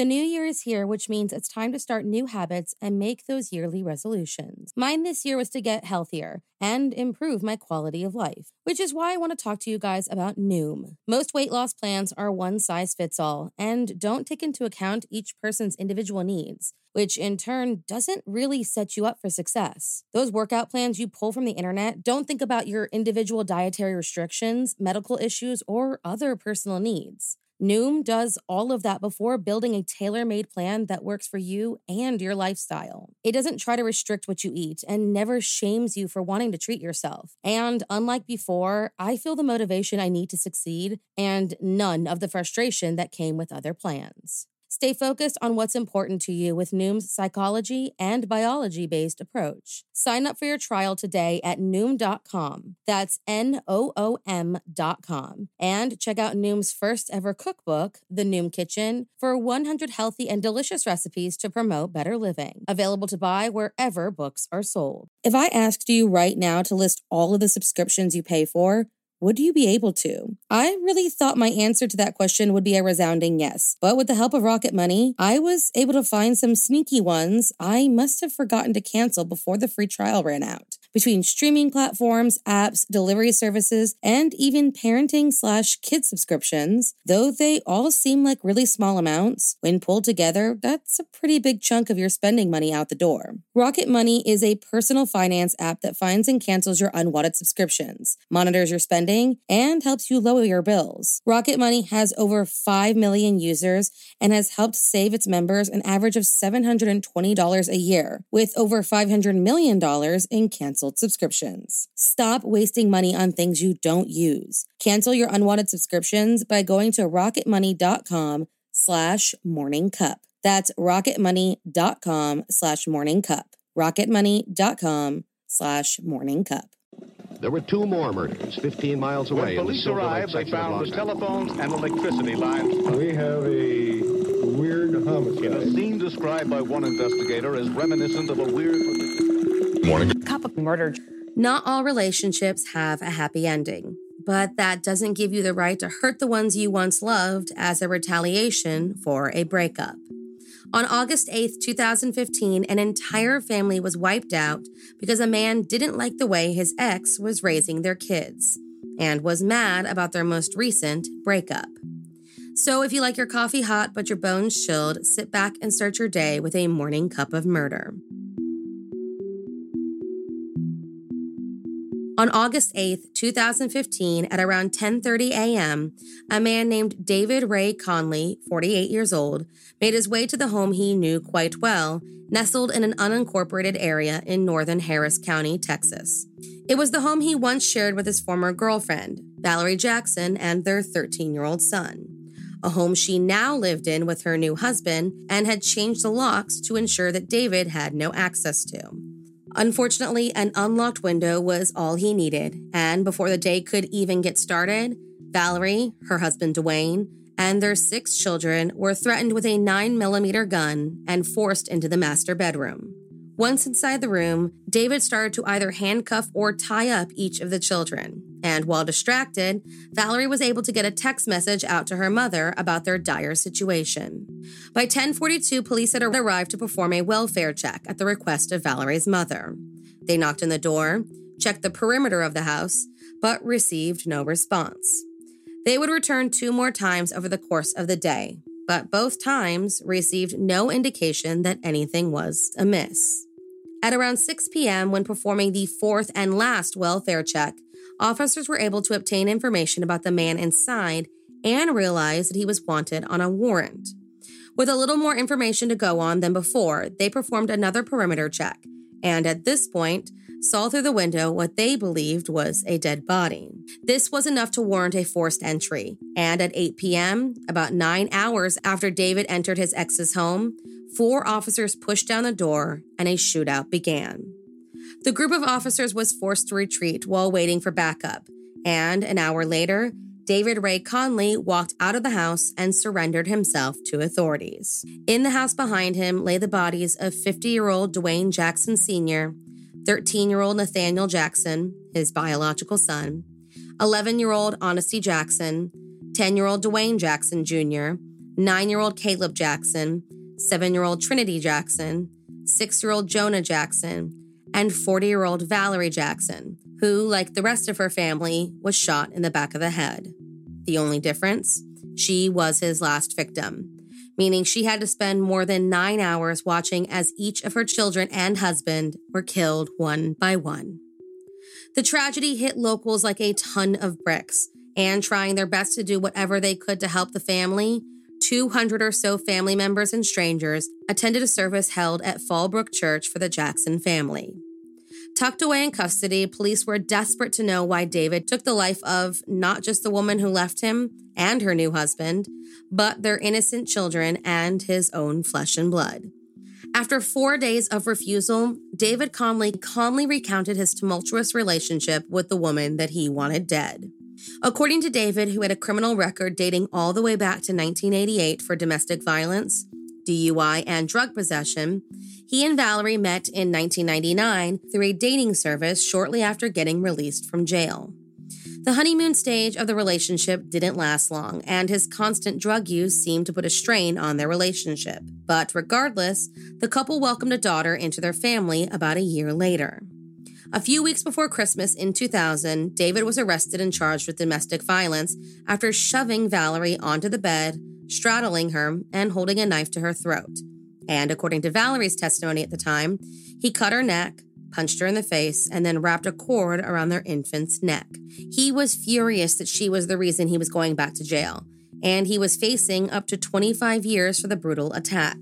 The new year is here, which means it's time to start new habits and make those yearly resolutions. Mine this year was to get healthier and improve my quality of life, which is why I want to talk to you guys about Noom. Most weight loss plans are one size fits all and don't take into account each person's individual needs which in turn doesn't really set you up for success. Those workout plans you pull from the internet don't think about your individual dietary restrictions, medical issues, or other personal needs. Noom does all of that before building a tailor made plan that works for you and your lifestyle. It doesn't try to restrict what you eat and never shames you for wanting to treat yourself. And unlike before, I feel the motivation I need to succeed and none of the frustration that came with other plans. Stay focused on what's important to you with Noom's psychology and biology based approach. Sign up for your trial today at Noom.com. That's N O O M.com. And check out Noom's first ever cookbook, The Noom Kitchen, for 100 healthy and delicious recipes to promote better living. Available to buy wherever books are sold. If I asked you right now to list all of the subscriptions you pay for, would you be able to? I really thought my answer to that question would be a resounding yes. But with the help of Rocket Money, I was able to find some sneaky ones I must have forgotten to cancel before the free trial ran out between streaming platforms, apps, delivery services, and even parenting slash kid subscriptions. Though they all seem like really small amounts, when pulled together, that's a pretty big chunk of your spending money out the door. Rocket Money is a personal finance app that finds and cancels your unwanted subscriptions, monitors your spending, and helps you lower your bills. Rocket Money has over 5 million users and has helped save its members an average of $720 a year, with over $500 million in canceled subscriptions. Stop wasting money on things you don't use. Cancel your unwanted subscriptions by going to rocketmoney.com slash. That's rocketmoney.com slash rocketmoney.com slash. There were two more murders 15 miles away. When police arrived, they found the telephones and electricity lines. We have a weird homicide. In a scene described by one investigator as reminiscent of a weird morning. Cup of murder. Not all relationships have a happy ending, but that doesn't give you the right to hurt the ones you once loved as a retaliation for a breakup. On August 8th, 2015, an entire family was wiped out because a man didn't like the way his ex was raising their kids and was mad about their most recent breakup. So, if you like your coffee hot but your bones chilled, sit back and start your day with a morning cup of murder. On August 8, 2015, at around 10:30 a.m., a man named David Ray Conley, 48 years old, made his way to the home he knew quite well, nestled in an unincorporated area in northern Harris County, Texas. It was the home he once shared with his former girlfriend, Valerie Jackson, and their 13-year-old son. A home she now lived in with her new husband and had changed the locks to ensure that David had no access to. Unfortunately, an unlocked window was all he needed, and before the day could even get started, Valerie, her husband Dwayne, and their six children were threatened with a 9mm gun and forced into the master bedroom. Once inside the room, David started to either handcuff or tie up each of the children. And while distracted, Valerie was able to get a text message out to her mother about their dire situation. By 1042, police had arrived to perform a welfare check at the request of Valerie's mother. They knocked on the door, checked the perimeter of the house, but received no response. They would return two more times over the course of the day, but both times received no indication that anything was amiss. At around 6 p.m., when performing the fourth and last welfare check, officers were able to obtain information about the man inside and realize that he was wanted on a warrant. With a little more information to go on than before, they performed another perimeter check, and at this point, saw through the window what they believed was a dead body. This was enough to warrant a forced entry, and at 8 p.m., about nine hours after David entered his ex's home, four officers pushed down the door and a shootout began. The group of officers was forced to retreat while waiting for backup, and an hour later, David Ray Conley walked out of the house and surrendered himself to authorities. In the house behind him lay the bodies of 50 year old Dwayne Jackson Sr., 13 year old Nathaniel Jackson, his biological son, 11 year old Honesty Jackson, 10 year old Dwayne Jackson Jr., nine year old Caleb Jackson, seven year old Trinity Jackson, six year old Jonah Jackson, and 40 year old Valerie Jackson, who, like the rest of her family, was shot in the back of the head. The only difference? She was his last victim, meaning she had to spend more than nine hours watching as each of her children and husband were killed one by one. The tragedy hit locals like a ton of bricks, and trying their best to do whatever they could to help the family, 200 or so family members and strangers attended a service held at Fallbrook Church for the Jackson family. Tucked away in custody, police were desperate to know why David took the life of not just the woman who left him and her new husband, but their innocent children and his own flesh and blood. After four days of refusal, David Conley calmly recounted his tumultuous relationship with the woman that he wanted dead. According to David, who had a criminal record dating all the way back to 1988 for domestic violence, DUI, and drug possession, he and Valerie met in 1999 through a dating service shortly after getting released from jail. The honeymoon stage of the relationship didn't last long, and his constant drug use seemed to put a strain on their relationship. But regardless, the couple welcomed a daughter into their family about a year later. A few weeks before Christmas in 2000, David was arrested and charged with domestic violence after shoving Valerie onto the bed, straddling her, and holding a knife to her throat. And according to Valerie's testimony at the time, he cut her neck, punched her in the face, and then wrapped a cord around their infant's neck. He was furious that she was the reason he was going back to jail, and he was facing up to 25 years for the brutal attack.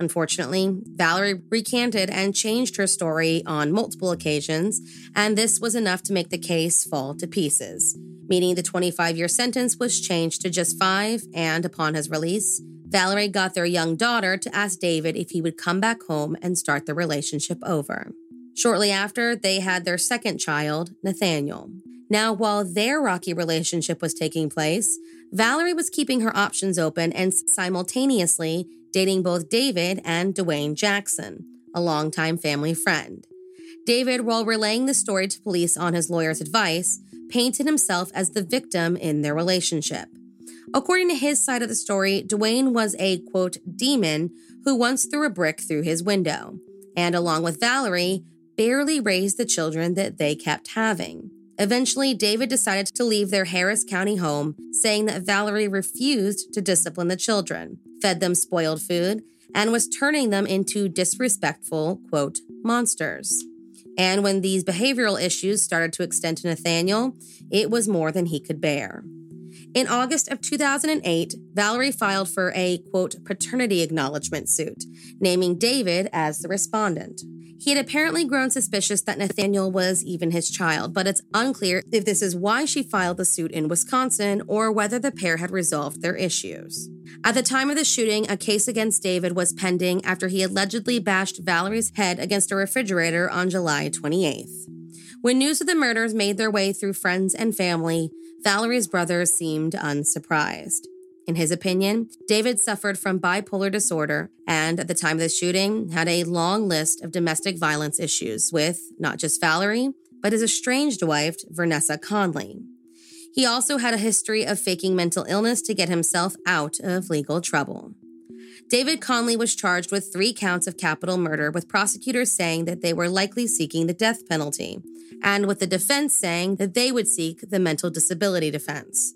Unfortunately, Valerie recanted and changed her story on multiple occasions, and this was enough to make the case fall to pieces, meaning the 25 year sentence was changed to just five, and upon his release, Valerie got their young daughter to ask David if he would come back home and start the relationship over. Shortly after, they had their second child, Nathaniel. Now, while their rocky relationship was taking place, Valerie was keeping her options open and simultaneously dating both David and Dwayne Jackson, a longtime family friend. David, while relaying the story to police on his lawyer's advice, painted himself as the victim in their relationship. According to his side of the story, Dwayne was a quote demon who once threw a brick through his window, and along with Valerie, barely raised the children that they kept having. Eventually, David decided to leave their Harris County home, saying that Valerie refused to discipline the children, fed them spoiled food, and was turning them into disrespectful, quote, monsters. And when these behavioral issues started to extend to Nathaniel, it was more than he could bear. In August of 2008, Valerie filed for a quote paternity acknowledgement suit, naming David as the respondent. He had apparently grown suspicious that Nathaniel was even his child, but it's unclear if this is why she filed the suit in Wisconsin or whether the pair had resolved their issues. At the time of the shooting, a case against David was pending after he allegedly bashed Valerie's head against a refrigerator on July 28th. When news of the murders made their way through friends and family, Valerie's brother seemed unsurprised. In his opinion, David suffered from bipolar disorder and, at the time of the shooting, had a long list of domestic violence issues with not just Valerie, but his estranged wife, Vernessa Conley. He also had a history of faking mental illness to get himself out of legal trouble. David Conley was charged with three counts of capital murder, with prosecutors saying that they were likely seeking the death penalty, and with the defense saying that they would seek the mental disability defense.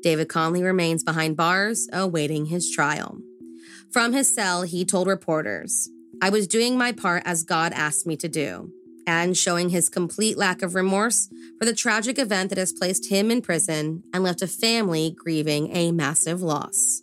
David Conley remains behind bars, awaiting his trial. From his cell, he told reporters, I was doing my part as God asked me to do, and showing his complete lack of remorse for the tragic event that has placed him in prison and left a family grieving a massive loss.